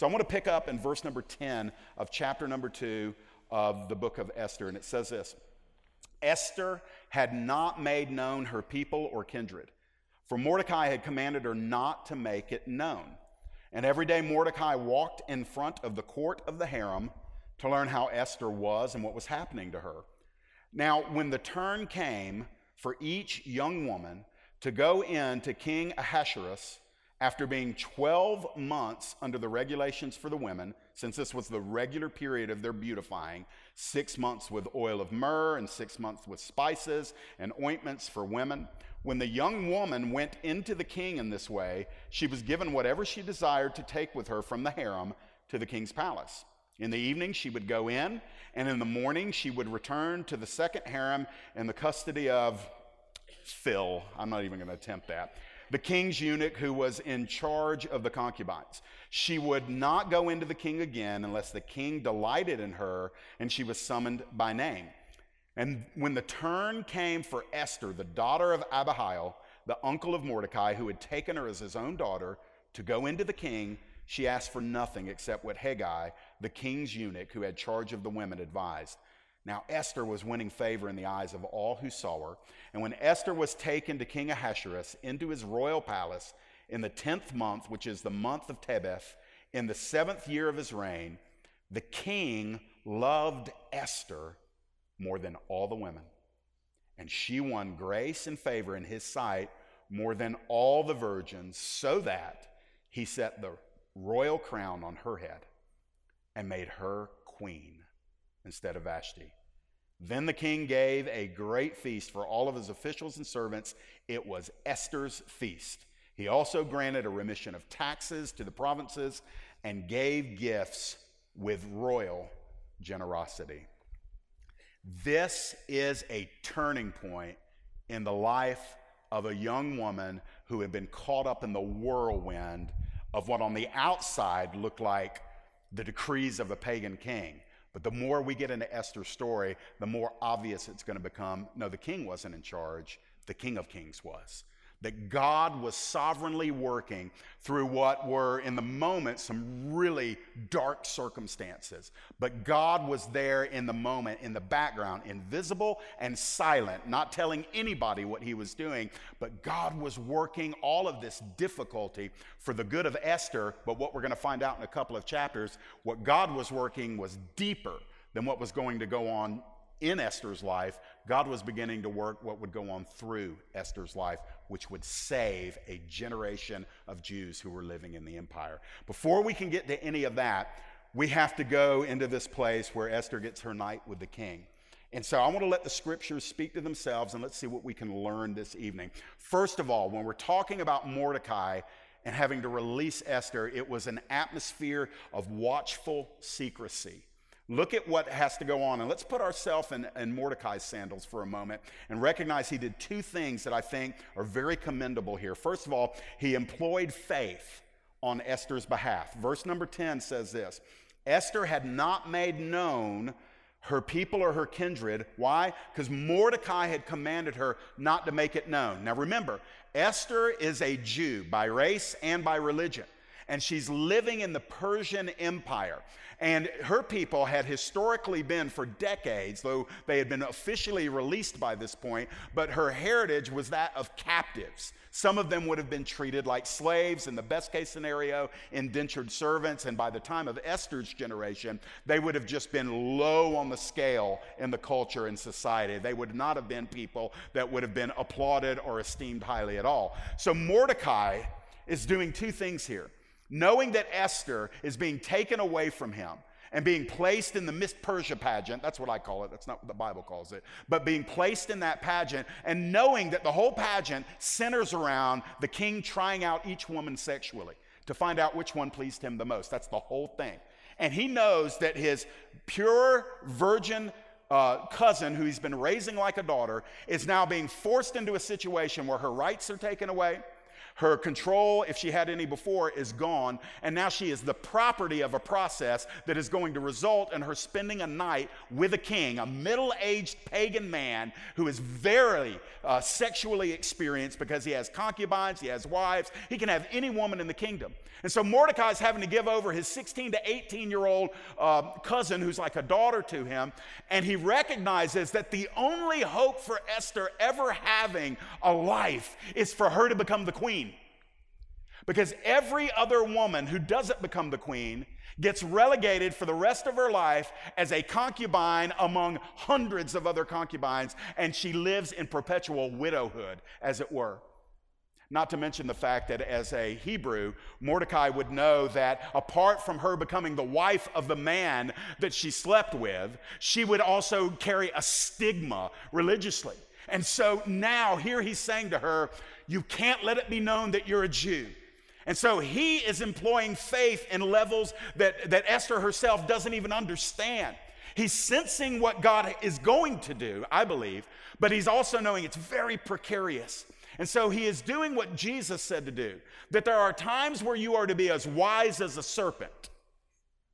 So I want to pick up in verse number 10 of chapter number 2 of the book of Esther, and it says this Esther had not made known her people or kindred, for Mordecai had commanded her not to make it known. And every day Mordecai walked in front of the court of the harem to learn how Esther was and what was happening to her. Now, when the turn came for each young woman to go in to King Ahasuerus after being 12 months under the regulations for the women, since this was the regular period of their beautifying, six months with oil of myrrh and six months with spices and ointments for women. When the young woman went into the king in this way, she was given whatever she desired to take with her from the harem to the king's palace. In the evening, she would go in, and in the morning, she would return to the second harem in the custody of Phil. I'm not even going to attempt that. The king's eunuch who was in charge of the concubines. She would not go into the king again unless the king delighted in her and she was summoned by name. And when the turn came for Esther, the daughter of Abihail, the uncle of Mordecai, who had taken her as his own daughter, to go into the king, she asked for nothing except what Hegai, the king's eunuch who had charge of the women, advised. Now, Esther was winning favor in the eyes of all who saw her. And when Esther was taken to King Ahasuerus into his royal palace in the tenth month, which is the month of Tebeth, in the seventh year of his reign, the king loved Esther more than all the women. And she won grace and favor in his sight more than all the virgins, so that he set the royal crown on her head and made her queen instead of Vashti. Then the king gave a great feast for all of his officials and servants. It was Esther's feast. He also granted a remission of taxes to the provinces and gave gifts with royal generosity. This is a turning point in the life of a young woman who had been caught up in the whirlwind of what on the outside looked like the decrees of a pagan king. But the more we get into Esther's story, the more obvious it's going to become no, the king wasn't in charge, the king of kings was that God was sovereignly working through what were, in the moment, some really dark circumstances. But God was there in the moment, in the background, invisible and silent, not telling anybody what he was doing. But God was working all of this difficulty for the good of Esther. But what we're going to find out in a couple of chapters, what God was working was deeper than what was going to go on in Esther's life, God was beginning to work what would go on through Esther's life, which would save a generation of Jews who were living in the empire. Before we can get to any of that, we have to go into this place where Esther gets her night with the king. And so I want to let the scriptures speak to themselves and let's see what we can learn this evening. First of all, when we're talking about Mordecai and having to release Esther, it was an atmosphere of watchful secrecy. Look at what has to go on. And let's put ourselves in, in, Mordecai's sandals for a moment and recognize he did two things that I think are very commendable here. First of all, he employed faith on Esther's behalf. Verse number 10 says this Esther had not made known her people or her kindred. Why? Because Mordecai had commanded her not to make it known. Now remember, Esther is a Jew by race and by religion and she's living in the Persian Empire. And her people had historically been for decades, though they had been officially released by this point, but her heritage was that of captives. Some of them would have been treated like slaves, in the best case scenario, indentured servants. And by the time of Esther's generation, they would have just been low on the scale in the culture and society. They would not have been people that would have been applauded or esteemed highly at all. So Mordecai is doing two things here knowing that Esther is being taken away from him and being placed in the Miss Persia pageant, that's what I call it, that's not what the Bible calls it, but being placed in that pageant and knowing that the whole pageant centers around the king trying out each woman sexually to find out which one pleased him the most. That's the whole thing. And he knows that his pure virgin uh, cousin, who he's been raising like a daughter, is now being forced into a situation where her rights are taken away Her control, if she had any before, is gone, and now she is the property of a process that is going to result in her spending a night with a king, a middle aged pagan man who is very uh, sexually experienced because he has concubines, he has wives, he can have any woman in the kingdom. And so Mordecai is having to give over his 16 to 18 year old uh, cousin, who's like a daughter to him, and he recognizes that the only hope for Esther ever having a life is for her to become the queen. Because every other woman who doesn't become the queen gets relegated for the rest of her life as a concubine among hundreds of other concubines, and she lives in perpetual widowhood, as it were. Not to mention the fact that as a Hebrew, Mordecai would know that apart from her becoming the wife of the man that she slept with, she would also carry a stigma religiously. And so now, here he's saying to her, You can't let it be known that you're a Jew. And so he is employing faith in levels that, that Esther herself doesn't even understand. He's sensing what God is going to do, I believe, but he's also knowing it's very precarious. And so he is doing what Jesus said to do that there are times where you are to be as wise as a serpent,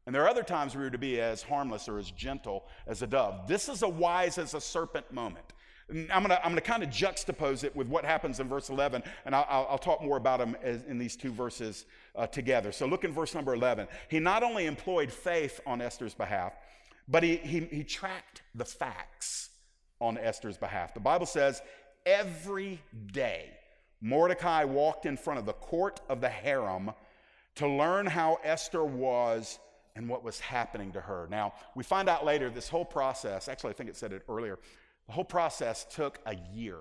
and there are other times where you're to be as harmless or as gentle as a dove. This is a wise as a serpent moment. I'm going to I'm gonna kind of juxtapose it with what happens in verse 11, and I'll, I'll talk more about them as, in these two verses uh, together. So look in verse number 11. He not only employed faith on Esther's behalf, but he, he, he tracked the facts on Esther's behalf. The Bible says every day Mordecai walked in front of the court of the harem to learn how Esther was and what was happening to her. Now, we find out later this whole process, actually, I think it said it earlier, the whole process took a year.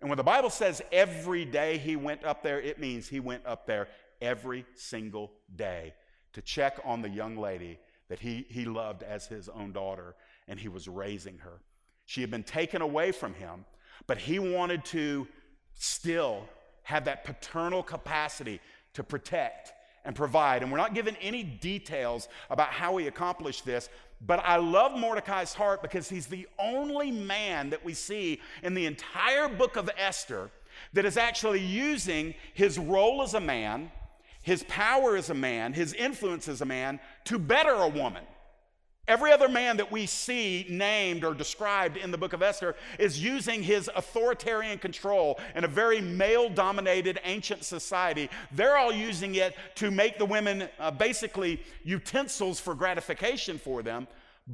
And when the Bible says every day he went up there, it means he went up there every single day to check on the young lady that he, he loved as his own daughter and he was raising her. She had been taken away from him, but he wanted to still have that paternal capacity to protect and provide. And we're not given any details about how he accomplished this, but I love Mordecai's heart because he's the only man that we see in the entire book of Esther that is actually using his role as a man, his power as a man, his influence as a man to better a woman. Every other man that we see named or described in the book of Esther is using his authoritarian control in a very male dominated ancient society. They're all using it to make the women uh, basically utensils for gratification for them,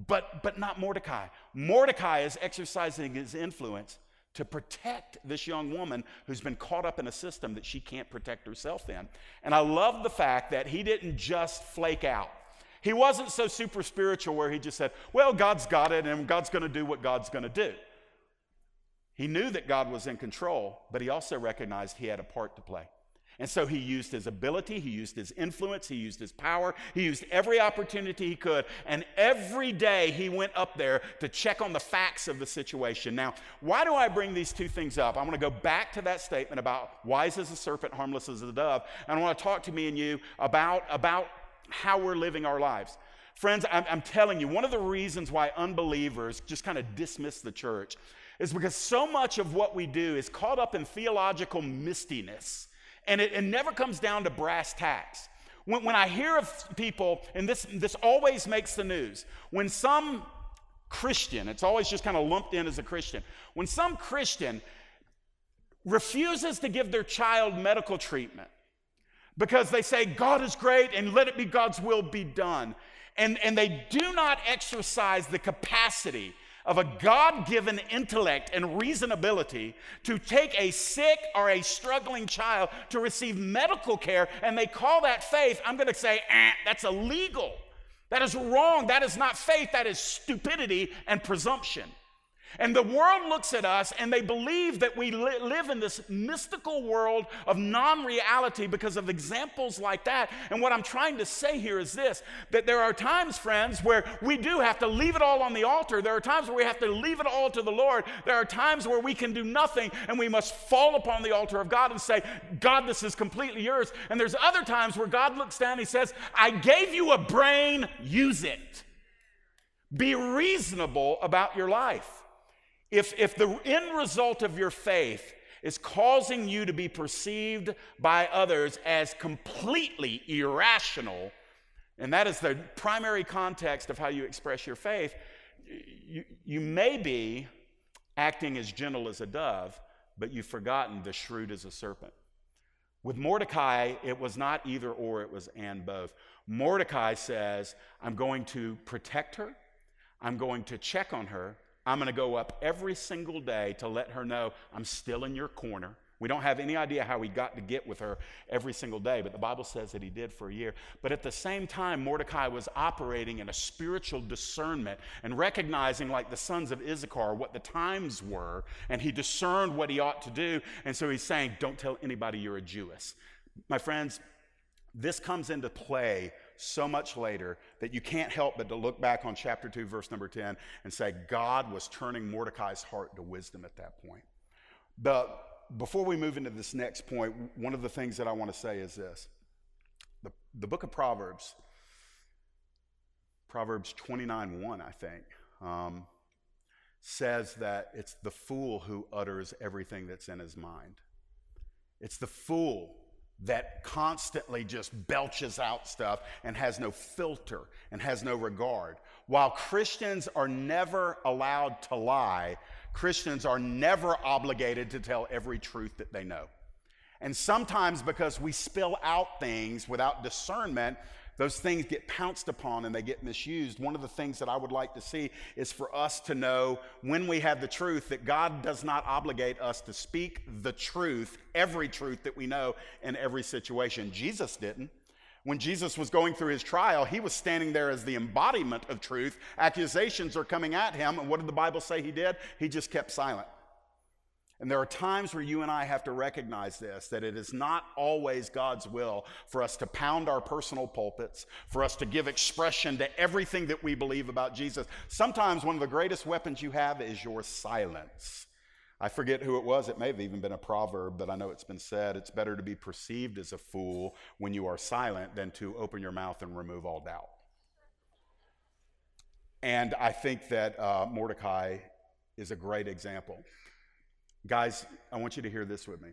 but, but not Mordecai. Mordecai is exercising his influence to protect this young woman who's been caught up in a system that she can't protect herself in. And I love the fact that he didn't just flake out. He wasn't so super spiritual where he just said, Well, God's got it and God's going to do what God's going to do. He knew that God was in control, but he also recognized he had a part to play. And so he used his ability, he used his influence, he used his power, he used every opportunity he could. And every day he went up there to check on the facts of the situation. Now, why do I bring these two things up? I want to go back to that statement about wise as a serpent, harmless as a dove. And I want to talk to me and you about, about how we're living our lives. Friends, I'm, I'm telling you, one of the reasons why unbelievers just kind of dismiss the church is because so much of what we do is caught up in theological mistiness, and it, it never comes down to brass tacks. When, when I hear of people, and this, this always makes the news, when some Christian, it's always just kind of lumped in as a Christian, when some Christian refuses to give their child medical treatment because they say God is great and let it be God's will be done. And, and they do not exercise the capacity of a God given intellect and reasonability to take a sick or a struggling child to receive medical care, and they call that faith, I'm going to say, eh, that's illegal. That is wrong. That is not faith. That is stupidity and presumption. And the world looks at us and they believe that we li- live in this mystical world of non reality because of examples like that. And what I'm trying to say here is this that there are times, friends, where we do have to leave it all on the altar. There are times where we have to leave it all to the Lord. There are times where we can do nothing and we must fall upon the altar of God and say, God, this is completely yours. And there's other times where God looks down and He says, I gave you a brain, use it. Be reasonable about your life. If, if the end result of your faith is causing you to be perceived by others as completely irrational, and that is the primary context of how you express your faith, you, you may be acting as gentle as a dove, but you've forgotten the shrewd as a serpent. With Mordecai, it was not either or, it was and both. Mordecai says, I'm going to protect her, I'm going to check on her, I'm going to go up every single day to let her know I'm still in your corner. We don't have any idea how he got to get with her every single day, but the Bible says that he did for a year. But at the same time, Mordecai was operating in a spiritual discernment and recognizing, like the sons of Issachar, what the times were, and he discerned what he ought to do. And so he's saying, Don't tell anybody you're a Jewess. My friends, this comes into play so much later that you can't help but to look back on chapter 2, verse number 10, and say, God was turning Mordecai's heart to wisdom at that point. The before we move into this next point, one of the things that I want to say is this the, the book of Proverbs, Proverbs 29 1, I think, um, says that it's the fool who utters everything that's in his mind. It's the fool that constantly just belches out stuff and has no filter and has no regard. While Christians are never allowed to lie, Christians are never obligated to tell every truth that they know. And sometimes, because we spill out things without discernment, those things get pounced upon and they get misused. One of the things that I would like to see is for us to know when we have the truth that God does not obligate us to speak the truth, every truth that we know in every situation. Jesus didn't. When Jesus was going through his trial, he was standing there as the embodiment of truth. Accusations are coming at him. And what did the Bible say he did? He just kept silent. And there are times where you and I have to recognize this that it is not always God's will for us to pound our personal pulpits, for us to give expression to everything that we believe about Jesus. Sometimes one of the greatest weapons you have is your silence. I forget who it was. It may have even been a proverb, but I know it's been said. It's better to be perceived as a fool when you are silent than to open your mouth and remove all doubt. And I think that uh, Mordecai is a great example. Guys, I want you to hear this with me.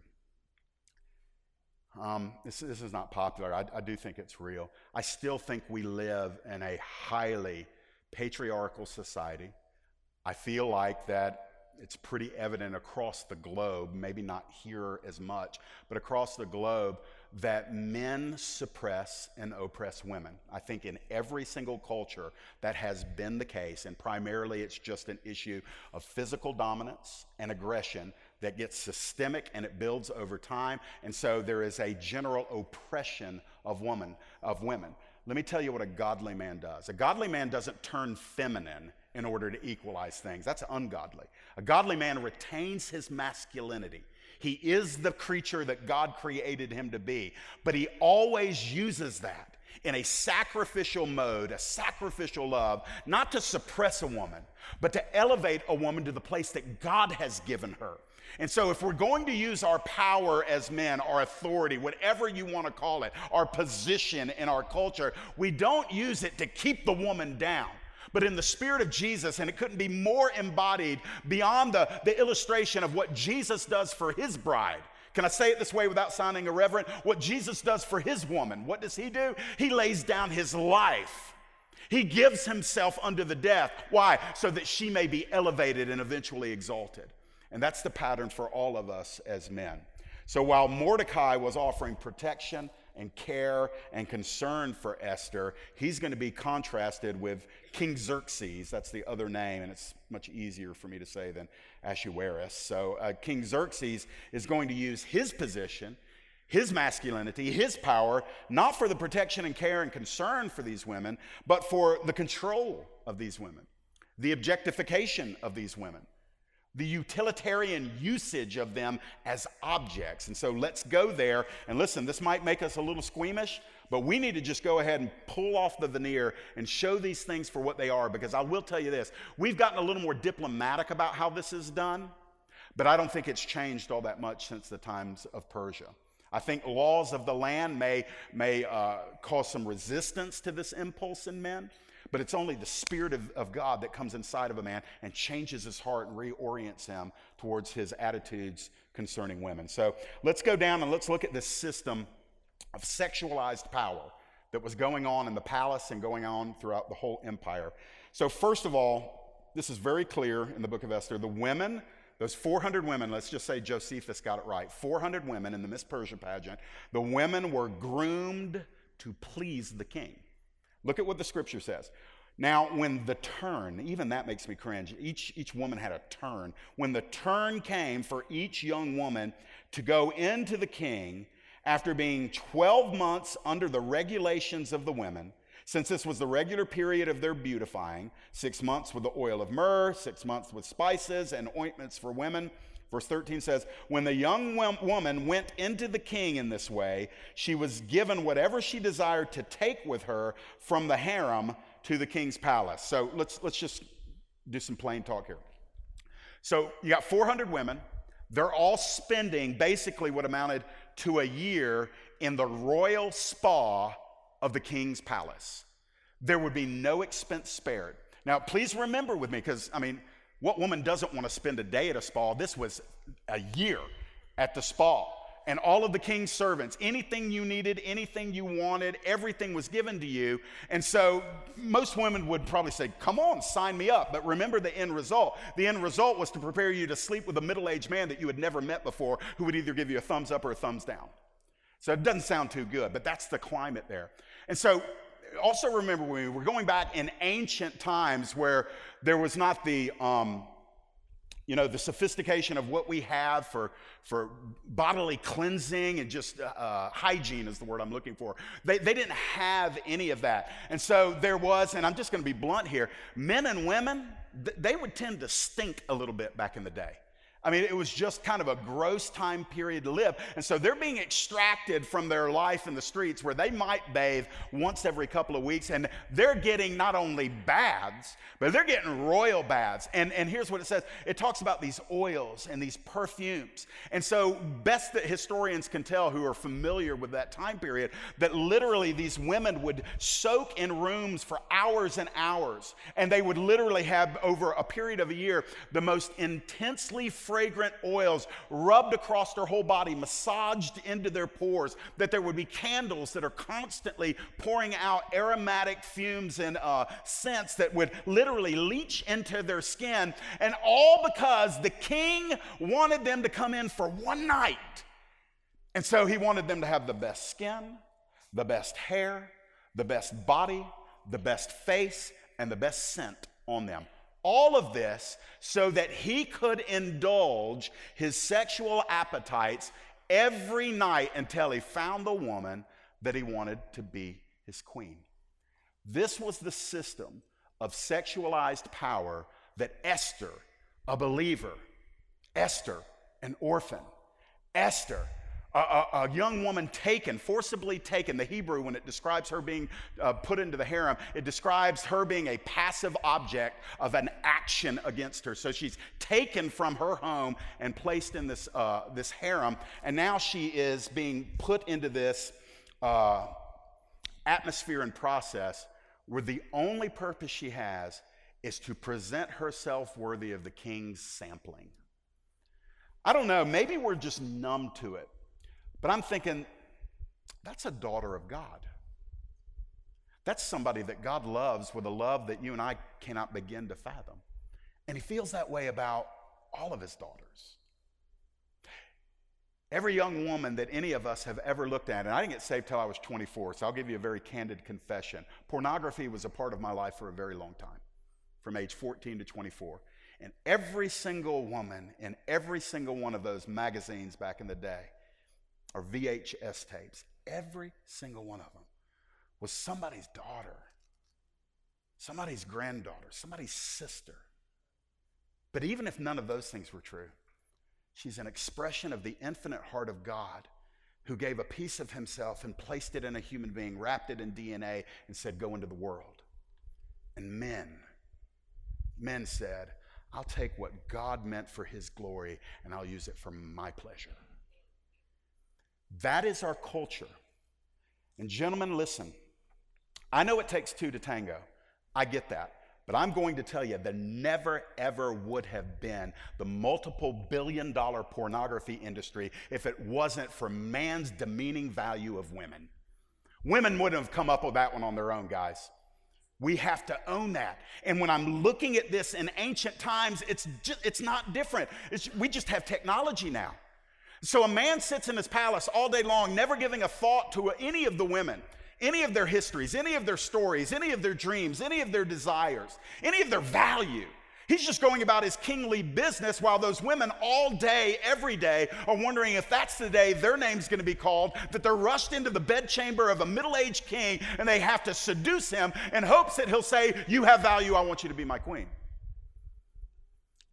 Um, this, this, is not popular. I, I do think it's real. I still think we live in a highly patriarchal society. I feel like that it's pretty evident across the globe, maybe not here as much, but across the globe, that men suppress and oppress women. I think in every single culture that has been the case, and primarily it's just an issue of physical dominance and aggression that gets systemic and it builds over time. And so there is a general oppression of woman, of women. Let me tell you what a godly man does. A godly man doesn't turn feminine in order to equalize things. That's ungodly. A godly man retains his masculinity. He is the creature that God created him to be, but he always uses that in a sacrificial mode, a sacrificial love, not to suppress a woman, but to elevate a woman to the place that God has given her. And so, if we're going to use our power as men, our authority, whatever you want to call it, our position in our culture, we don't use it to keep the woman down but in the spirit of Jesus, and it couldn't be more embodied beyond the, the illustration of what Jesus does for his bride. Can I say it this way without sounding irreverent? What Jesus does for his woman, what does he do? He lays down his life. He gives himself unto the death. Why? So that she may be elevated and eventually exalted. And that's the pattern for all of us as men. So while Mordecai was offering protection and care and concern for Esther, he's going to be contrasted with King Xerxes. That's the other name, and it's much easier for me to say than Ahasuerus. So uh, King Xerxes is going to use his position, his masculinity, his power, not for the protection and care and concern for these women, but for the control of these women, the objectification of these women the utilitarian usage of them as objects. And so let's go there. And listen, this might make us a little squeamish, but we need to just go ahead and pull off the veneer and show these things for what they are. Because I will tell you this we've gotten a little more diplomatic about how this is done, but I don't think it's changed all that much since the times of Persia. I think laws of the land may, may uh, cause some resistance to this impulse in men, but it's only the Spirit of, of God that comes inside of a man and changes his heart and reorients him towards his attitudes concerning women. So let's go down and let's look at this system of sexualized power that was going on in the palace and going on throughout the whole empire. So, first of all, this is very clear in the book of Esther. The women, those 400 women, let's just say Josephus got it right 400 women in the Miss Persia pageant, the women were groomed to please the king. Look at what the scripture says. Now, when the turn, even that makes me cringe, each, each woman had a turn. When the turn came for each young woman to go into the king after being 12 months under the regulations of the women, since this was the regular period of their beautifying, six months with the oil of myrrh, six months with spices and ointments for women. Verse 13 says, When the young woman went into the king in this way, she was given whatever she desired to take with her from the harem to the king's palace. So let's, let's just do some plain talk here. So you got 400 women. They're all spending basically what amounted to a year in the royal spa of the king's palace. There would be no expense spared. Now, please remember with me, because I mean, what woman doesn't want to spend a day at a spa? This was a year at the spa and all of the king's servants. Anything you needed, anything you wanted, everything was given to you. And so most women would probably say, Come on, sign me up. But remember the end result. The end result was to prepare you to sleep with a middle aged man that you had never met before who would either give you a thumbs up or a thumbs down. So it doesn't sound too good, but that's the climate there. And so also remember we were going back in ancient times where there was not the um, you know, the sophistication of what we have for, for bodily cleansing and just uh, uh, hygiene is the word I'm looking for. They, they didn't have any of that. And so there was, and I'm just going to be blunt here, men and women, th- they would tend to stink a little bit back in the day. I mean, it was just kind of a gross time period to live. And so they're being extracted from their life in the streets where they might bathe once every couple of weeks. And they're getting not only baths, but they're getting royal baths. And, and here's what it says it talks about these oils and these perfumes. And so, best that historians can tell who are familiar with that time period, that literally these women would soak in rooms for hours and hours. And they would literally have, over a period of a year, the most intensely fragrant oils rubbed across their whole body, massaged into their pores, that there would be candles that are constantly pouring out aromatic fumes and uh, scents that would literally leach into their skin. And all because the king wanted them to come in for one night. And so he wanted them to have the best skin, the best hair, the best body, the best face, and the best scent on them. All of this so that he could indulge his sexual appetites every night until he found the woman that he wanted to be his queen. This was the system of sexualized power that Esther, a believer, Esther, an orphan, Esther, a, a, a, young woman taken, forcibly taken. The Hebrew, when it describes her being uh, put into the harem, it describes her being a passive object of an action against her. So she's taken from her home and placed in this, uh, this harem, and now she is being put into this uh, atmosphere and process where the only purpose she has is to present herself worthy of the king's sampling. I don't know, maybe we're just numb to it. But I'm thinking, that's a daughter of God. That's somebody that God loves with a love that you and I cannot begin to fathom. And he feels that way about all of his daughters. Every young woman that any of us have ever looked at, and I didn't get saved till I was 24, so I'll give you a very candid confession. Pornography was a part of my life for a very long time, from age 14 to 24. And every single woman in every single one of those magazines back in the day or VHS tapes, every single one of them was somebody's daughter, somebody's granddaughter, somebody's sister. But even if none of those things were true, she's an expression of the infinite heart of God who gave a piece of himself and placed it in a human being, wrapped it in DNA, and said, Go into the world. And men, men said, I'll take what God meant for his glory and I'll use it for my pleasure. That is our culture. And, gentlemen, listen. I know it takes two to tango. I get that. But I'm going to tell you, there never, ever would have been the multiple billion dollar pornography industry if it wasn't for man's demeaning value of women. Women wouldn't have come up with that one on their own, guys. We have to own that. And when I'm looking at this in ancient times, it's, just, it's not different. It's, we just have technology now. So a man sits in his palace all day long, never giving a thought to any of the women, any of their histories, any of their stories, any of their dreams, any of their desires, any of their value. He's just going about his kingly business while those women all day, every day, are wondering if that's the day their name's going to be called, that they're rushed into the bedchamber of a middle aged king and they have to seduce him in hopes that he'll say, You have value, I want you to be my queen.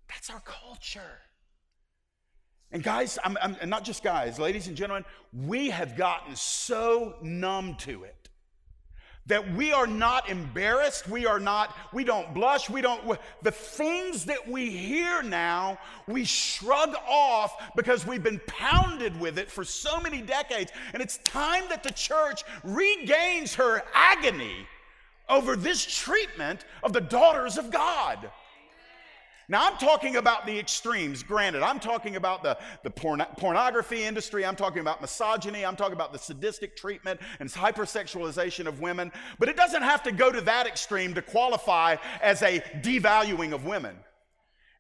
That's our culture. And guys, I'm, I'm, and not just guys, ladies and gentlemen, we have gotten so numb to it that we are not embarrassed we are not we don't blush we don't the things that we hear now we shrug off because we've been pounded with it for so many decades and it's time that the church regains her agony over this treatment of the daughters of god now, I'm talking about the extremes, granted. I'm talking about the, the porn- pornography industry. I'm talking about misogyny. I'm talking about the sadistic treatment and hypersexualization of women. But it doesn't have to go to that extreme to qualify as a devaluing of women.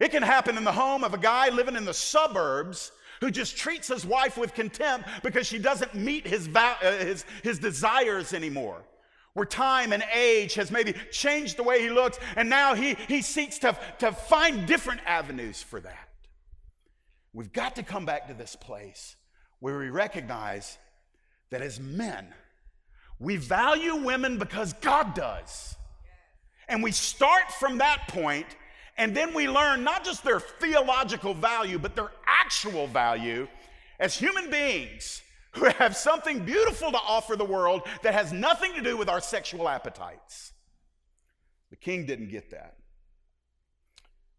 It can happen in the home of a guy living in the suburbs who just treats his wife with contempt because she doesn't meet his, va- uh, his, his desires anymore where time and age has maybe changed the way he looks, and now he, he seeks to, to find different avenues for that. We've got to come back to this place where we recognize that as men, we value women because God does. And we start from that point, and then we learn not just their theological value, but their actual value as human beings who have something beautiful to offer the world that has nothing to do with our sexual appetites. The king didn't get that.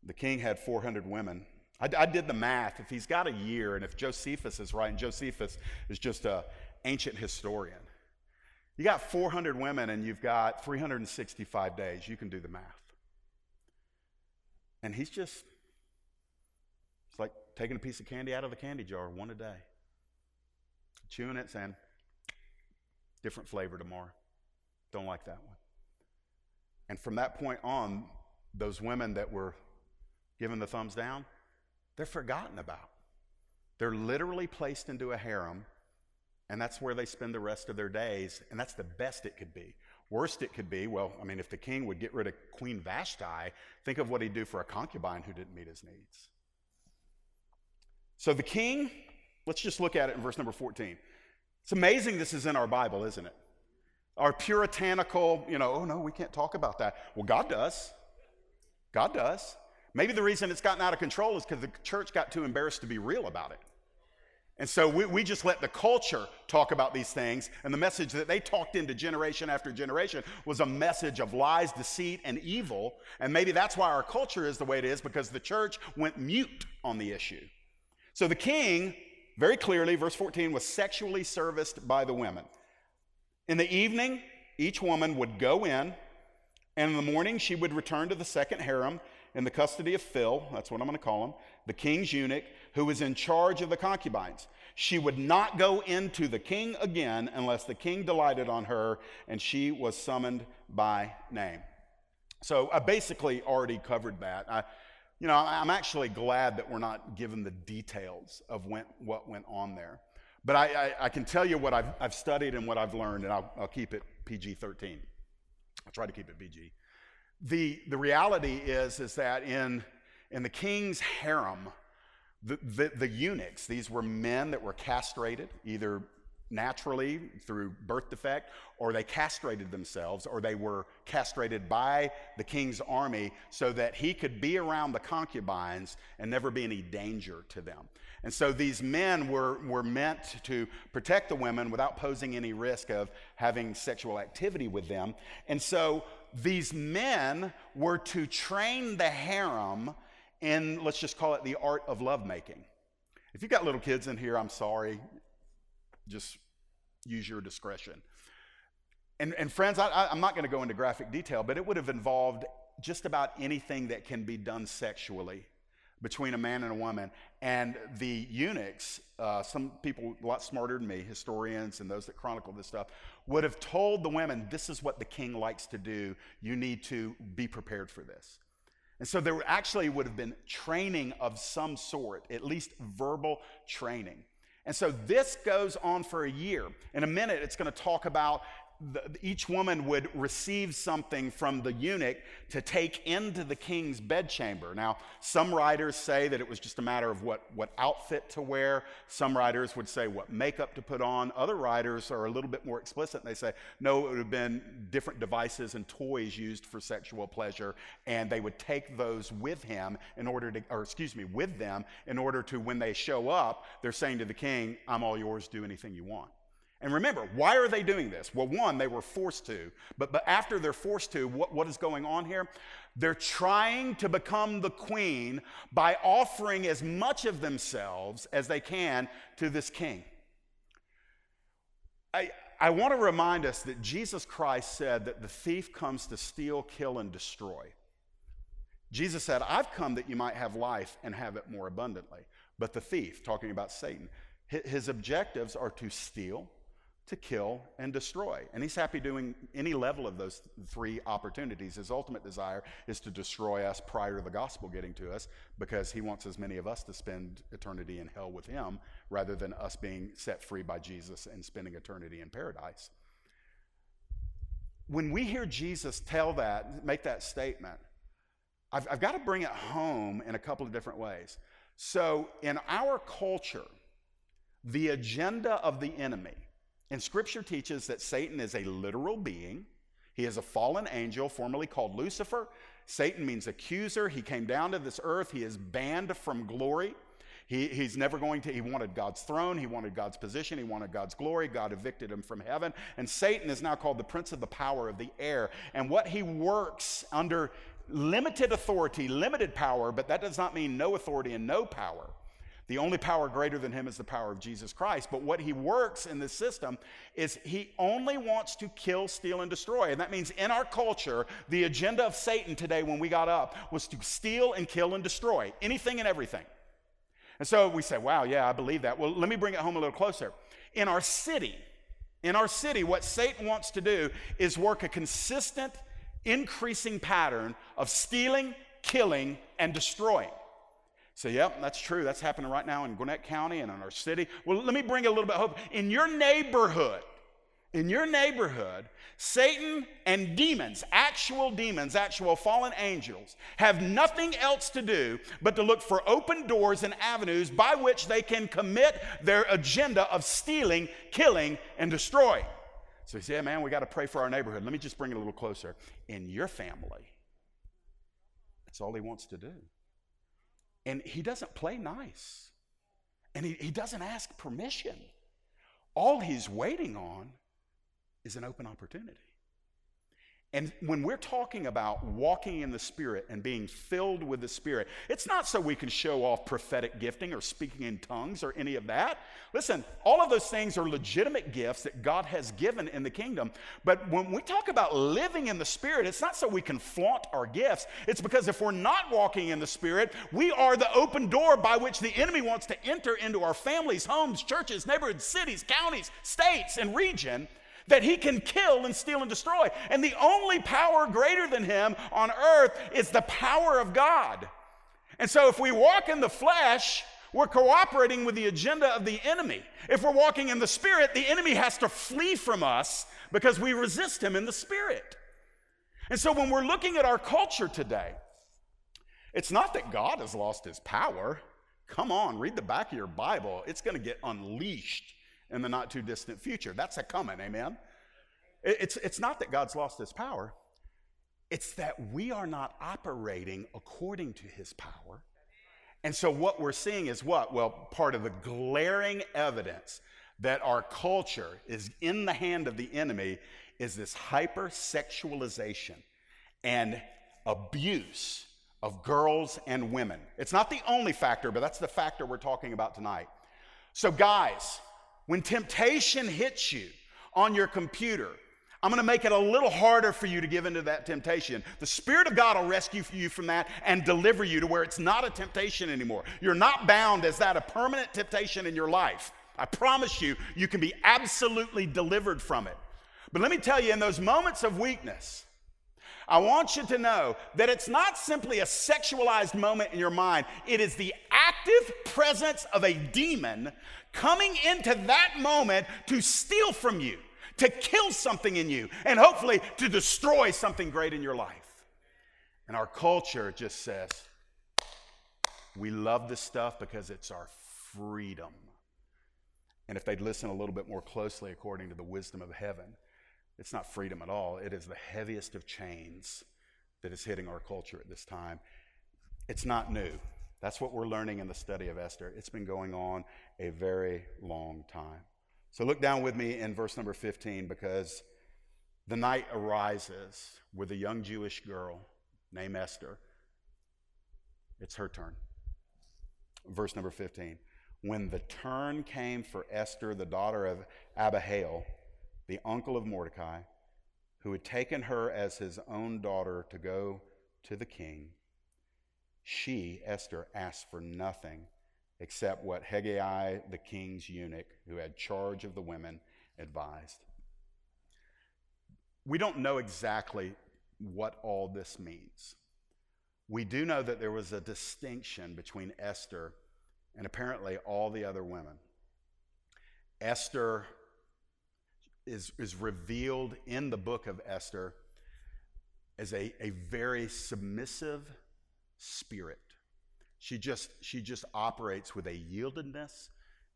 The king had 400 women. I, I, did the math. If he's got a year, and if Josephus is right, and Josephus is just an ancient historian, you got 400 women and you've got 365 days. You can do the math. And he's just, it's like taking a piece of candy out of the candy jar, one a day chewing it, saying, different flavor tomorrow. Don't like that one. And from that point on, those women that were given the thumbs down, they're forgotten about. They're literally placed into a harem, and that's where they spend the rest of their days, and that's the best it could be. Worst it could be, well, I mean, if the king would get rid of Queen Vashti, think of what he'd do for a concubine who didn't meet his needs. So the king Let's just look at it in verse number 14. It's amazing this is in our Bible, isn't it? Our puritanical, you know, oh no, we can't talk about that. Well, God does. God does. Maybe the reason it's gotten out of control is because the church got too embarrassed to be real about it. And so we, we just let the culture talk about these things, and the message that they talked into generation after generation was a message of lies, deceit, and evil. And maybe that's why our culture is the way it is, because the church went mute on the issue. So the king very clearly, verse 14, was sexually serviced by the women. In the evening, each woman would go in, and in the morning, she would return to the second harem in the custody of Phil, that's what I'm going to call him, the king's eunuch, who was in charge of the concubines. She would not go into the king again unless the king delighted on her and she was summoned by name. So I basically already covered that. I, you know, I'm actually glad that we're not given the details of when, what went on there. But I, I, I, can tell you what I've, I've studied and what I've learned, and I'll, I'll keep it PG 13. I'll try to keep it PG. The, the reality is, is that in, in the king's harem, the, the, the eunuchs, these were men that were castrated, either naturally through birth defect, or they castrated themselves, or they were castrated by the king's army so that he could be around the concubines and never be any danger to them. And so these men were, were meant to protect the women without posing any risk of having sexual activity with them. And so these men were to train the harem in, let's just call it the art of lovemaking. If you've got little kids in here, I'm sorry. Just use your discretion. And, and friends, I, am not going to go into graphic detail, but it would have involved just about anything that can be done sexually between a man and a woman. And the eunuchs, uh, some people a lot smarter than me, historians and those that chronicle this stuff, would have told the women, this is what the king likes to do. You need to be prepared for this. And so there actually would have been training of some sort, at least verbal training. And so this goes on for a year. In a minute, it's going to talk about the, each woman would receive something from the eunuch to take into the king's bedchamber. Now, some writers say that it was just a matter of what, what outfit to wear. Some writers would say what makeup to put on. Other writers are a little bit more explicit and they say, no, it would have been different devices and toys used for sexual pleasure, and they would take those with him in order to, or excuse me, with them in order to, when they show up, they're saying to the king, I'm all yours, do anything you want. And remember, why are they doing this? Well, one, they were forced to, but, but after they're forced to, what, what is going on here? They're trying to become the queen by offering as much of themselves as they can to this king. I, I want to remind us that Jesus Christ said that the thief comes to steal, kill, and destroy. Jesus said, I've come that you might have life and have it more abundantly. But the thief, talking about Satan, his objectives are to steal, to kill and destroy. And he's happy doing any level of those three opportunities. His ultimate desire is to destroy us prior to the gospel getting to us because he wants as many of us to spend eternity in hell with him rather than us being set free by Jesus and spending eternity in paradise. When we hear Jesus tell that, make that statement, I've, I've got to bring it home in a couple of different ways. So, in our culture, the agenda of the enemy and scripture teaches that Satan is a literal being. He is a fallen angel, formerly called Lucifer. Satan means accuser. He came down to this earth. He is banned from glory. He, he's never going to, he wanted God's throne, he wanted God's position, he wanted God's glory. God evicted him from heaven. And Satan is now called the prince of the power of the air. And what he works under limited authority, limited power, but that does not mean no authority and no power. The only power greater than him is the power of Jesus Christ. But what he works in this system is he only wants to kill, steal, and destroy. And that means in our culture, the agenda of Satan today when we got up was to steal and kill and destroy anything and everything. And so we say, wow, yeah, I believe that. Well, let me bring it home a little closer. In our city, in our city, what Satan wants to do is work a consistent, increasing pattern of stealing, killing, and destroying. So, yep, that's true. That's happening right now in Gwinnett County and in our city. Well, let me bring a little bit of hope. In your neighborhood, in your neighborhood, Satan and demons, actual demons, actual fallen angels, have nothing else to do but to look for open doors and avenues by which they can commit their agenda of stealing, killing, and destroying. So he said, yeah, man, we got to pray for our neighborhood. Let me just bring it a little closer. In your family, that's all he wants to do. And he doesn't play nice. And he, he doesn't ask permission. All he's waiting on is an open opportunity. And when we're talking about walking in the Spirit and being filled with the Spirit, it's not so we can show off prophetic gifting or speaking in tongues or any of that. Listen, all of those things are legitimate gifts that God has given in the kingdom. But when we talk about living in the Spirit, it's not so we can flaunt our gifts. It's because if we're not walking in the Spirit, we are the open door by which the enemy wants to enter into our families, homes, churches, neighborhoods, cities, counties, states, and region that he can kill and steal and destroy. And the only power greater than him on earth is the power of God. And so if we walk in the flesh, we're cooperating with the agenda of the enemy. If we're walking in the spirit, the enemy has to flee from us because we resist him in the spirit. And so when we're looking at our culture today, it's not that God has lost his power. Come on, read the back of your Bible. It's going to get unleashed in the not too distant future. That's a coming, amen? It's, it's not that God's lost his power, it's that we are not operating according to his power. And so what we're seeing is what? Well, part of the glaring evidence that our culture is in the hand of the enemy is this hypersexualization and abuse of girls and women. It's not the only factor, but that's the factor we're talking about tonight. So, guys, when temptation hits you on your computer, I'm going to make it a little harder for you to give into that temptation. The Spirit of God will rescue you from that and deliver you to where it's not a temptation anymore. You're not bound as that a permanent temptation in your life. I promise you, you can be absolutely delivered from it. But let me tell you, in those moments of weakness, I want you to know that it's not simply a sexualized moment in your mind, it is the active presence of a demon coming into that moment to steal from you, to kill something in you, and hopefully to destroy something great in your life. And our culture just says, we love this stuff because it's our freedom. And if they'd listen a little bit more closely according to the wisdom of heaven, it's not freedom at all. It is the heaviest of chains that is hitting our culture at this time. It's not new. That's what we're learning in the study of Esther. It's been going on a very long time. So look down with me in verse number 15 because the night arises with a young Jewish girl named Esther. It's her turn. Verse number 15. When the turn came for Esther, the daughter of Abihail, the uncle of Mordecai, who had taken her as his own daughter to go to the king, she, Esther, asked for nothing except what Hegai, the king's eunuch, who had charge of the women, advised. We don't know exactly what all this means. We do know that there was a distinction between Esther and apparently all the other women. Esther is, is revealed in the book of Esther as a, a very submissive spirit. She just, she just operates with a yieldedness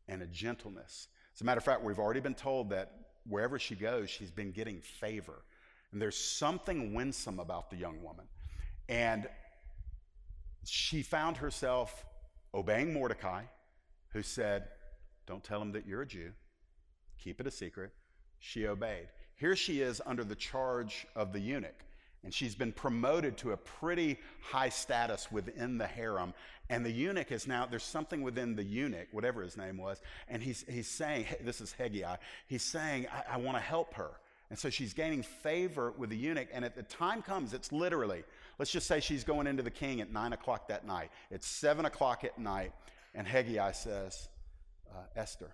and a gentleness. As a matter of fact, we've already been told that wherever she goes, she's been getting favor. And there's something winsome about the young woman. And she found herself obeying Mordecai, who said, Don't tell him that you're a Jew, keep it a secret. She obeyed. Here she is under the charge of the eunuch, and she's been promoted to a pretty high status within the harem. And the eunuch is now, there's something within the eunuch, whatever his name was, and he's, he's saying, this is Hegai, he's saying, I, I want to help her. And so she's gaining favor with the eunuch. And at the time comes, it's literally, let's just say she's going into the king at nine o'clock that night. It's seven o'clock at night. And Hegai says, uh, Esther,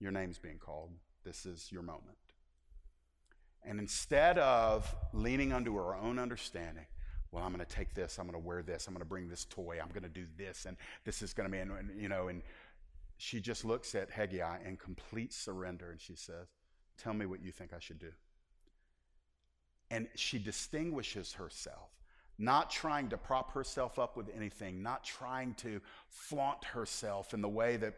your name's being called. This is your moment. And instead of leaning unto her own understanding, well, I'm going to take this, I'm going to wear this, I'm going to bring this toy, I'm going to do this, and this is going to be, and, you know, and she just looks at Hegai in complete surrender and she says, Tell me what you think I should do. And she distinguishes herself, not trying to prop herself up with anything, not trying to flaunt herself in the way that,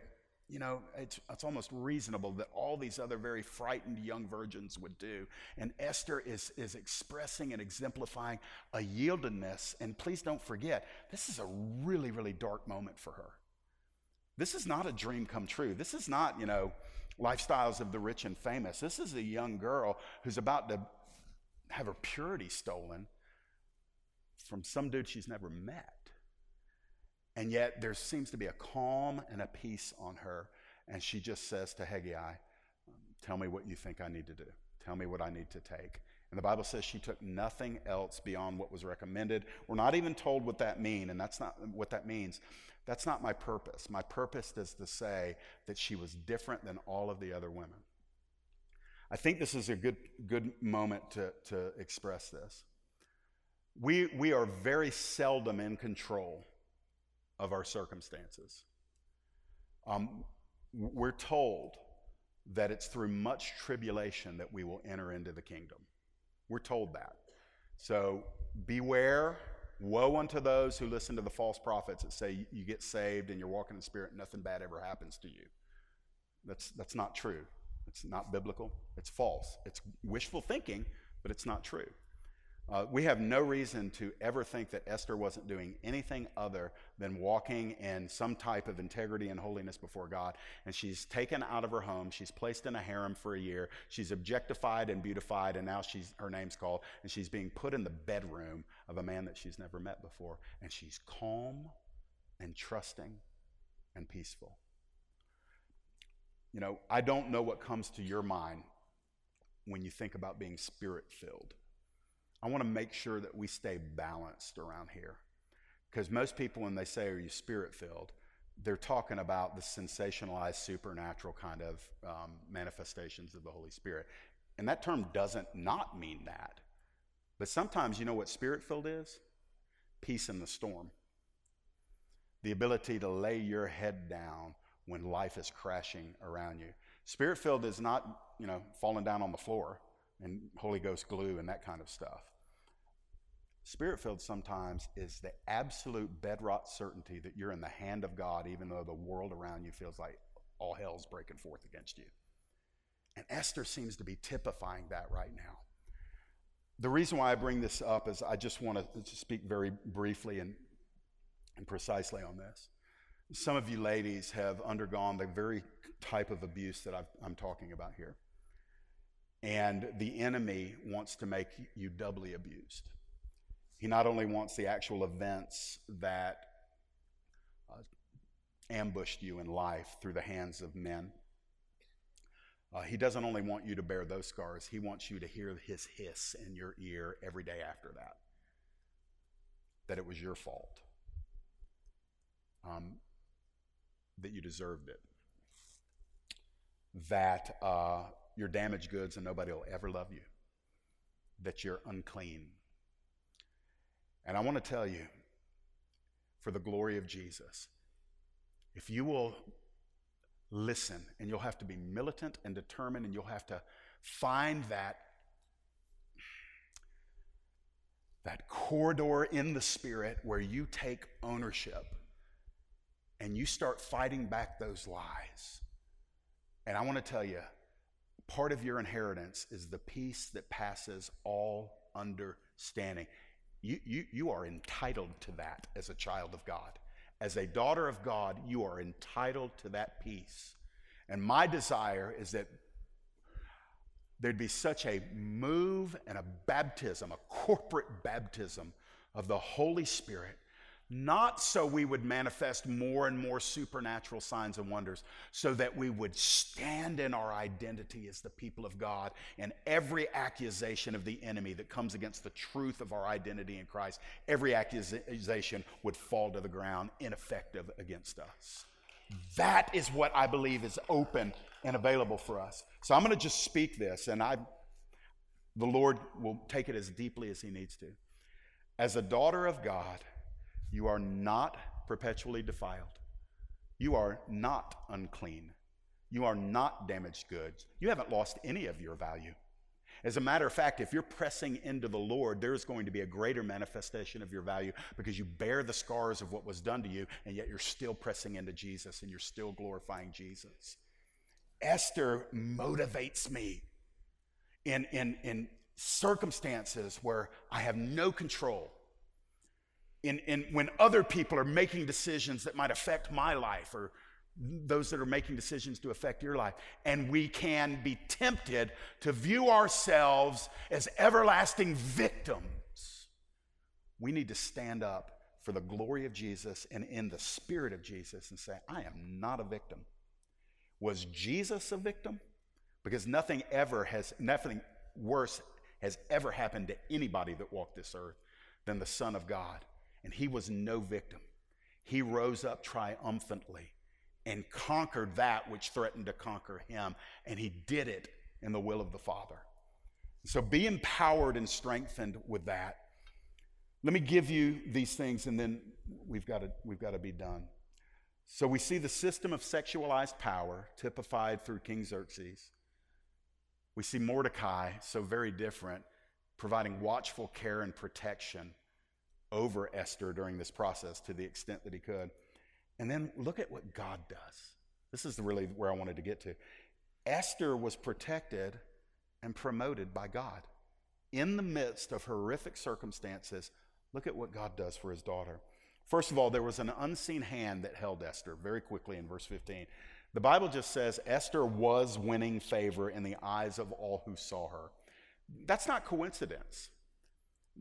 you know, it's, it's almost reasonable that all these other very frightened young virgins would do. And Esther is, is expressing and exemplifying a yieldedness. And please don't forget, this is a really, really dark moment for her. This is not a dream come true. This is not, you know, lifestyles of the rich and famous. This is a young girl who's about to have her purity stolen from some dude she's never met. And yet there seems to be a calm and a peace on her. And she just says to Hegai, um, Tell me what you think I need to do. Tell me what I need to take. And the Bible says she took nothing else beyond what was recommended. We're not even told what that means, and that's not what that means. That's not my purpose. My purpose is to say that she was different than all of the other women. I think this is a good, good moment to, to express this. We, we are very seldom in control of our circumstances. Um, we're told that it's through much tribulation that we will enter into the kingdom. We're told that. So beware Woe unto those who listen to the false prophets that say you get saved and you're walking in Spirit, nothing bad ever happens to you. That's, that's not true. It's not biblical. It's false. It's wishful thinking, but it's not true. Uh, we have no reason to ever think that Esther wasn't doing anything other than walking in some type of integrity and holiness before God. And she's taken out of her home. She's placed in a harem for a year. She's objectified and beautified, and now she's, her name's called. And she's being put in the bedroom of a man that she's never met before. And she's calm and trusting and peaceful. You know, I don't know what comes to your mind when you think about being spirit filled. I want to make sure that we stay balanced around here. Because most people, when they say, Are you spirit filled? they're talking about the sensationalized supernatural kind of um, manifestations of the Holy Spirit. And that term doesn't not mean that. But sometimes, you know what spirit filled is? Peace in the storm. The ability to lay your head down when life is crashing around you. Spirit filled is not, you know, falling down on the floor and Holy Ghost glue and that kind of stuff. Spirit filled sometimes is the absolute bedrock certainty that you're in the hand of God, even though the world around you feels like all hell's breaking forth against you. And Esther seems to be typifying that right now. The reason why I bring this up is I just want to speak very briefly and, and precisely on this. Some of you ladies have undergone the very type of abuse that i am talking about here. And the enemy wants to make you doubly abused. He not only wants the actual events that uh, ambushed you in life through the hands of men. Uh, he doesn't only want you to bear those scars, he wants you to hear his hiss in your ear every day after that. That it was your fault. Um, that you deserved it. That uh, you're damaged goods and nobody will ever love you. That you're unclean and I want to tell you, for the glory of Jesus, if you will listen, and you'll have to be militant and determined, and you'll have to find that that corridor in the spirit where you take ownership and you start fighting back those lies. And I want to tell you, part of your inheritance is the peace that passes all understanding. You, you, you are entitled to that as a child of God. As a daughter of God, you are entitled to that peace. And my desire is that there'd be such a move and a baptism, a corporate baptism of the Holy Spirit not so we would manifest more and more supernatural signs and wonders, so that we would stand in our identity as the people of God, and every accusation of the enemy that comes against the truth of our identity in Christ, every accusation would fall to the ground, ineffective against us. That is what I believe is open and available for us. So I'm going to just speak this, and I, the Lord will take it as deeply as He needs to. As a daughter of God, you are not perpetually defiled. You are not unclean. You are not damaged goods. You haven't lost any of your value. As a matter of fact, if you're pressing into the Lord, there's going to be a greater manifestation of your value because you bear the scars of what was done to you, and yet you're still pressing into Jesus and you're still glorifying Jesus. Esther motivates me in, in, in circumstances where I have no control in, in when other people are making decisions that might affect my life or those that are making decisions to affect your life. And we can be tempted to view ourselves as everlasting victims. We need to stand up for the glory of Jesus and in the spirit of Jesus and say, I am not a victim. Was Jesus a victim? Because nothing ever has, nothing worse has ever happened to anybody that walked this earth than the Son of God. And he was no victim. He rose up triumphantly and conquered that which threatened to conquer him. And he did it in the will of the Father. So be empowered and strengthened with that. Let me give you these things and then we've got to, we've got to be done. So we see the system of sexualized power typified through King Xerxes. We see Mordecai, so very different, providing watchful care and protection over Esther during this process to the extent that he could. And then look at what God does. This is really where I wanted to get to. Esther was protected and promoted by God. In the midst of horrific circumstances, look at what God does for his daughter. First of all, there was an unseen hand that held Esther very quickly in verse 15. The Bible just says Esther was winning favor in the eyes of all who saw her. That's not coincidence.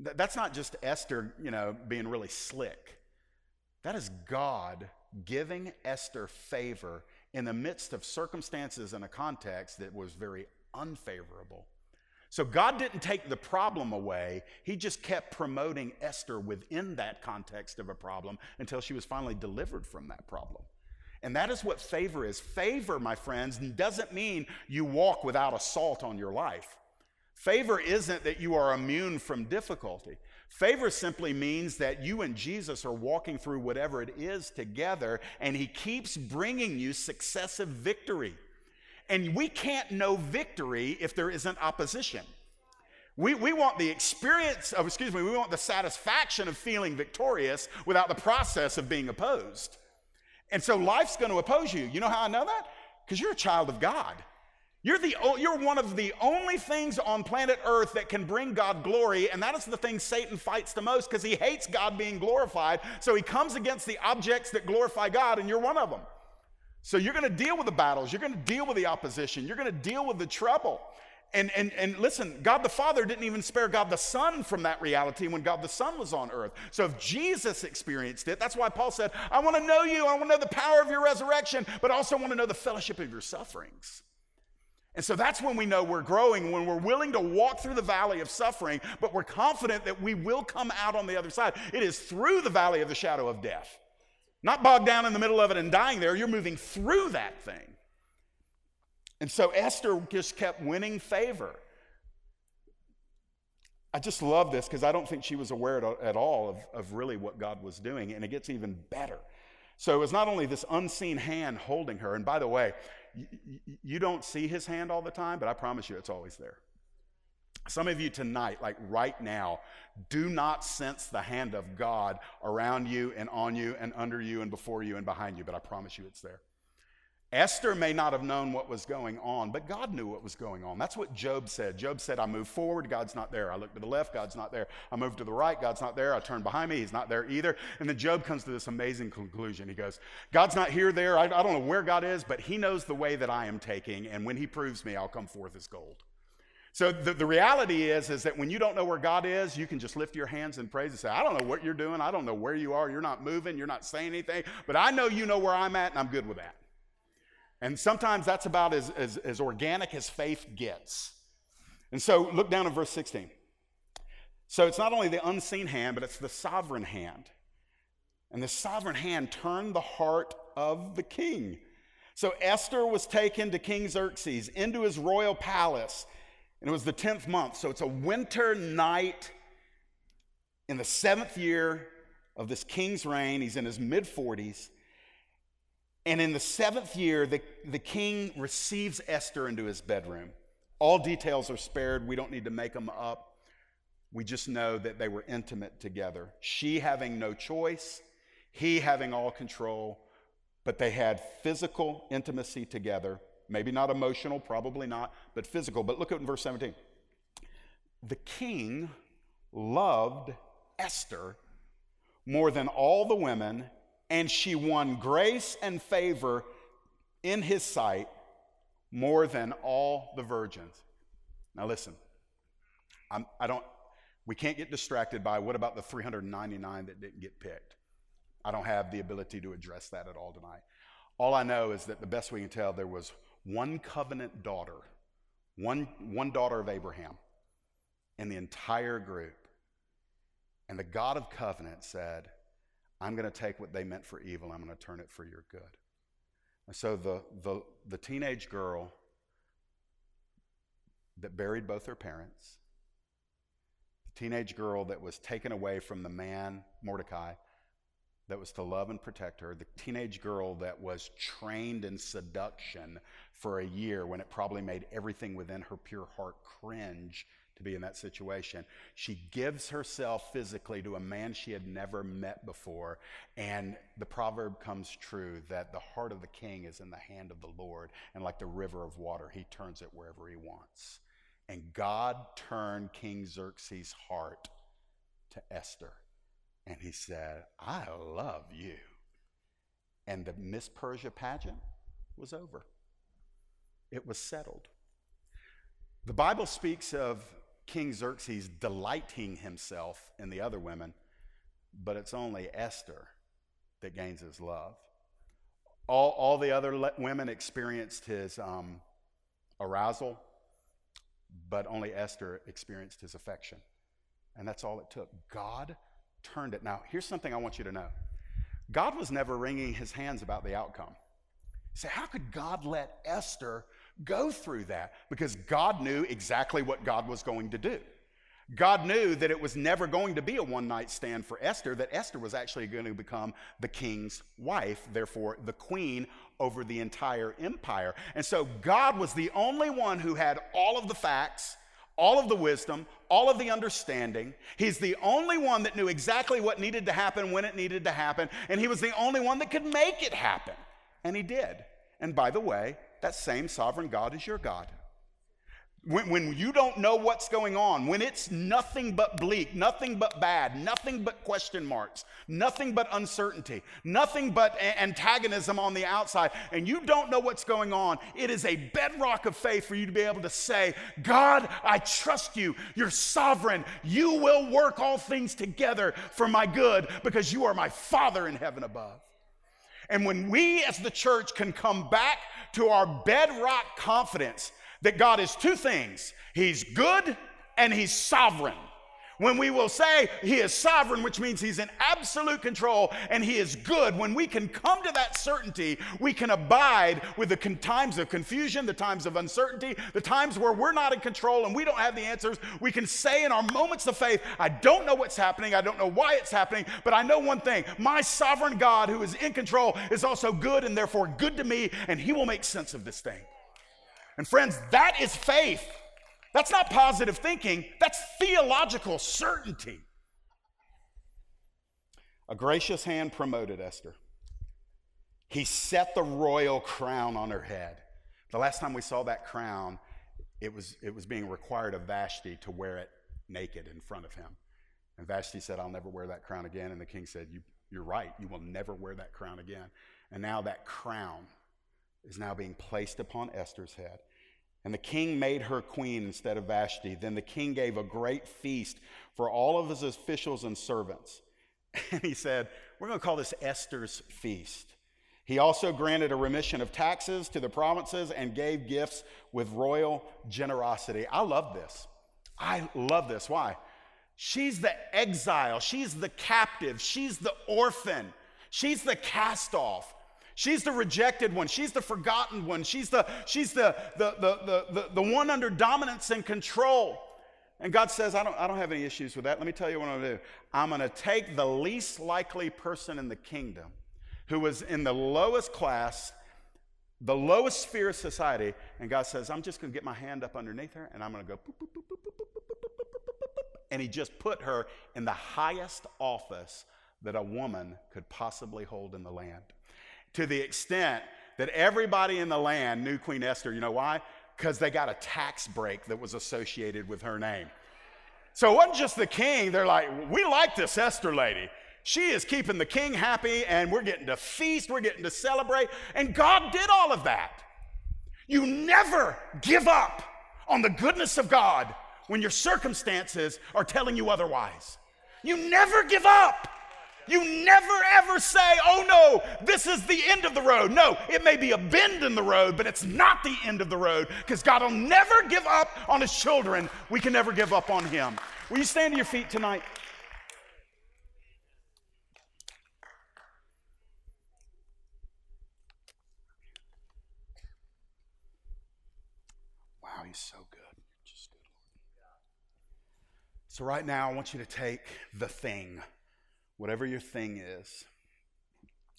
That's not just Esther, you know, being really slick. That is God giving Esther favor in the midst of circumstances and a context that was very unfavorable. So God didn't take the problem away. He just kept promoting Esther within that context of a problem until she was finally delivered from that problem. And that is what favor is. Favor, my friends, doesn't mean you walk without assault on your life. Favor isn't that you are immune from difficulty. Favor simply means that you and Jesus are walking through whatever it is together, and He keeps bringing you successive victory. And we can't know victory if there isn't opposition. We, we want the experience of, excuse me, we want the satisfaction of feeling victorious without the process of being opposed. And so life's going to oppose you. You know how I know that? Because you're a child of God. You're, the, you're one of the only things on planet Earth that can bring God glory, and that is the thing Satan fights the most because he hates God being glorified. So he comes against the objects that glorify God, and you're one of them. So you're going to deal with the battles, you're going to deal with the opposition, you're going to deal with the trouble. And, and, and listen, God the Father didn't even spare God the Son from that reality when God the Son was on earth. So if Jesus experienced it, that's why Paul said, I want to know you, I want to know the power of your resurrection, but also want to know the fellowship of your sufferings. And so that's when we know we're growing, when we're willing to walk through the valley of suffering, but we're confident that we will come out on the other side. It is through the valley of the shadow of death. Not bogged down in the middle of it and dying there, you're moving through that thing. And so Esther just kept winning favor. I just love this because I don't think she was aware at all of, of really what God was doing, and it gets even better. So it was not only this unseen hand holding her, and by the way, you, don't see his hand all the time, but I promise you it's always there. Some of you tonight, like right now, do not sense the hand of God around you and on you and under you and before you and behind you, but I promise you it's there. Esther may not have known what was going on, but God knew what was going on. That's what Job said. Job said, I move forward, God's not there. I look to the left, God's not there. I move to the right, God's not there. I turn behind me, He's not there either. And then Job comes to this amazing conclusion. He goes, God's not here, there. I, I don't know where God is, but He knows the way that I am taking, and when He proves me, I'll come forth as gold. So the, the reality is, is that when you don't know where God is, you can just lift your hands and praise and say, I don't know what you're doing. I don't know where you are. You're not moving. You're not saying anything. But I know you know where I'm at, and I'm good with that. And sometimes that's about as, as, as organic as faith gets. And so look down at verse 16. So it's not only the unseen hand, but it's the sovereign hand. And the sovereign hand turned the heart of the king. So Esther was taken to King Xerxes into his royal palace and it was the 10th month. So it's a winter night in the seventh year of this king's reign. He's in his mid 40s. And in the seventh year, the, the king receives Esther into his bedroom. All details are spared. We don't need to make them up. We just know that they were intimate together. She having no choice, he having all control, but they had physical intimacy together. Maybe not emotional, probably not, but physical. But look at verse 17. The king loved Esther more than all the women, and she won grace and favor in his sight more than all the virgins. Now, listen, I'm, I don't, we can't get distracted by what about the 399 that didn't get picked. I don't have the ability to address that at all tonight. All I know is that the best we can tell, there was one covenant daughter, one, one daughter of Abraham in the entire group. And the God of covenant said, I'm going to take what they meant for evil, I'm going to turn it for your good. And so the, the, the teenage girl that buried both her parents, the teenage girl that was taken away from the man, Mordecai, that was to love and protect her, the teenage girl that was trained in seduction for a year when it probably made everything within her pure heart cringe to be in that situation. She gives herself physically to a man she had never met before. And the proverb comes true that the heart of the king is in the hand of the Lord. And like the river of water, he turns it wherever he wants. And God turned King Xerxes' heart to Esther. And he said, I love you. And the Miss Persia pageant was over, it was settled. The Bible speaks of King Xerxes delighting himself in the other women, but it's only Esther that gains his love. All, all the other le- women experienced his um, arousal, but only Esther experienced his affection. And that's all it took. God turned it. Now, here's something I want you to know God was never wringing his hands about the outcome. Say, how could God let Esther go through that? Because God knew exactly what God was going to do. God knew that it was never going to be a one night stand for Esther, that Esther was actually going to become the king's wife, therefore, the queen over the entire empire. And so God was the only one who had all of the facts, all of the wisdom, all of the understanding. He's the only one that knew exactly what needed to happen when it needed to happen, and he was the only one that could make it happen. And he did. And by the way, that same sovereign God is your God. When, when, you don't know what's going on, when it's nothing but bleak, nothing but bad, nothing but question marks, nothing but uncertainty, nothing but a- antagonism on the outside, and you don't know what's going on, it is a bedrock of faith for you to be able to say, God, I trust you. You're sovereign. You will work all things together for my good because you are my Father in heaven above. And when we as the church can come back to our bedrock confidence that God is two things He's good and He's sovereign. When we will say He is sovereign, which means He's in absolute control and He is good, when we can come to that certainty, we can abide with the times of confusion, the times of uncertainty, the times where we're not in control and we don't have the answers. We can say in our moments of faith, I don't know what's happening, I don't know why it's happening, but I know one thing my sovereign God who is in control is also good and therefore good to me, and He will make sense of this thing. And friends, that is faith. That's not positive thinking, that's theological certainty. A gracious hand promoted Esther. He set the royal crown on her head. The last time we saw that crown, it was, it was being required of Vashti to wear it naked in front of him. And Vashti said, I'll never wear that crown again. And the king said, you, You're right, you will never wear that crown again. And now that crown is now being placed upon Esther's head. And the king made her queen instead of Vashti. Then the king gave a great feast for all of his officials and servants. And he said, We're going to call this Esther's feast. He also granted a remission of taxes to the provinces and gave gifts with royal generosity. I love this. I love this. Why? She's the exile, she's the captive, she's the orphan, she's the cast off. She's the rejected one. She's the forgotten one. She's the, she's the, the, the, the, the, one under dominance and control. And God says, I don't, I don't have any issues with that. Let me tell you what I'm going to do. I'm going to take the least likely person in the kingdom who was in the lowest class, the lowest sphere of society, and God says, I'm just going to get my hand up underneath her and I'm going to go, and He just put her in the highest office that a woman could possibly hold in the land to the extent that everybody in the land knew Queen Esther. You know why? Because they got a tax break that was associated with her name. So it wasn't just the king. They're like, we like this Esther lady. She is keeping the king happy, and we're getting to feast, we're getting to celebrate. And God did all of that. You never give up on the goodness of God when your circumstances are telling you otherwise. You never give up. You never ever say, oh no, this is the end of the road. No, it may be a bend in the road, but it's not the end of the road because God will never give up on his children. We can never give up on him. Will you stand to your feet tonight? Wow, he's so good. Just good, So, right now, I want you to take the thing whatever your thing is,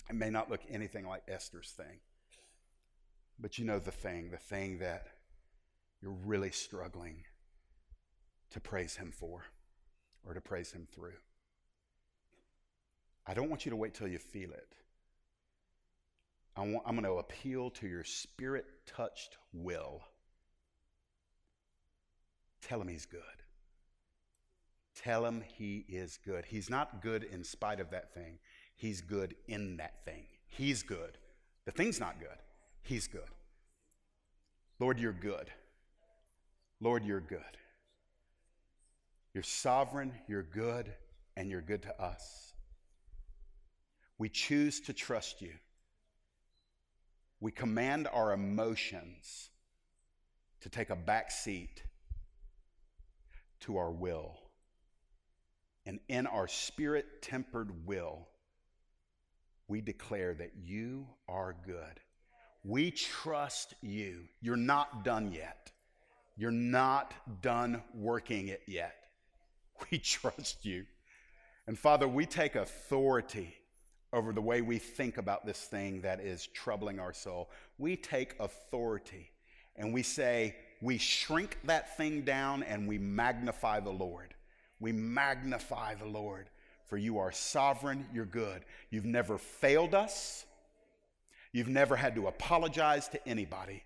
it may not look anything like Esther's thing. But you know the thing, the thing that you're really struggling to praise Him for or to praise Him through. I don't want you to wait till you feel it. I am going to appeal to your spirit touched will. Tell Him He's good. Tell him he is good. He's not good in spite of that thing, he's good in that thing. He's good. The thing's not good, he's good. Lord, you're good. Lord, you're good. You're sovereign, you're good, and you're good to us. We choose to trust you. we command our emotions to take a back seat to our will. And in our spirit tempered will, we declare that you are good. We trust you. You're not done yet. You're not done working it yet. We trust you. And Father, we take authority over the way we think about this thing that is troubling our soul. We take authority and we say, we shrink that thing down and we magnify the Lord. We magnify the Lord, for you are sovereign, you're good. You've never failed us, you've never had to apologize to anybody.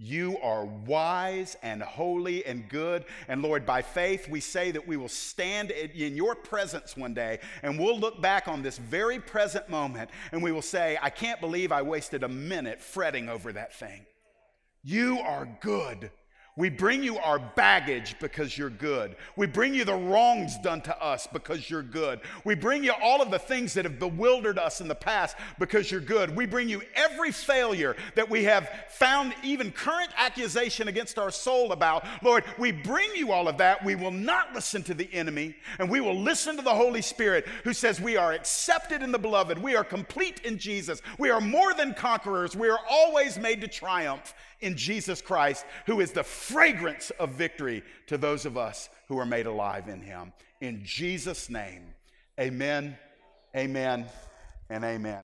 You are wise and holy and good. And Lord, by faith, we say that we will stand in your presence one day and we'll look back on this very present moment and we will say, I can't believe I wasted a minute fretting over that thing. You are good. We bring you our baggage because you're good. We bring you the wrongs done to us because you're good. We bring you all of the things that have bewildered us in the past because you're good. We bring you every failure that we have found, even current accusation against our soul about. Lord, we bring you all of that. We will not listen to the enemy and we will listen to the Holy Spirit who says we are accepted in the beloved. We are complete in Jesus. We are more than conquerors. We are always made to triumph in Jesus Christ, who is the fragrance of victory to those of us who are made alive in him. In Jesus' name, amen, amen, and amen.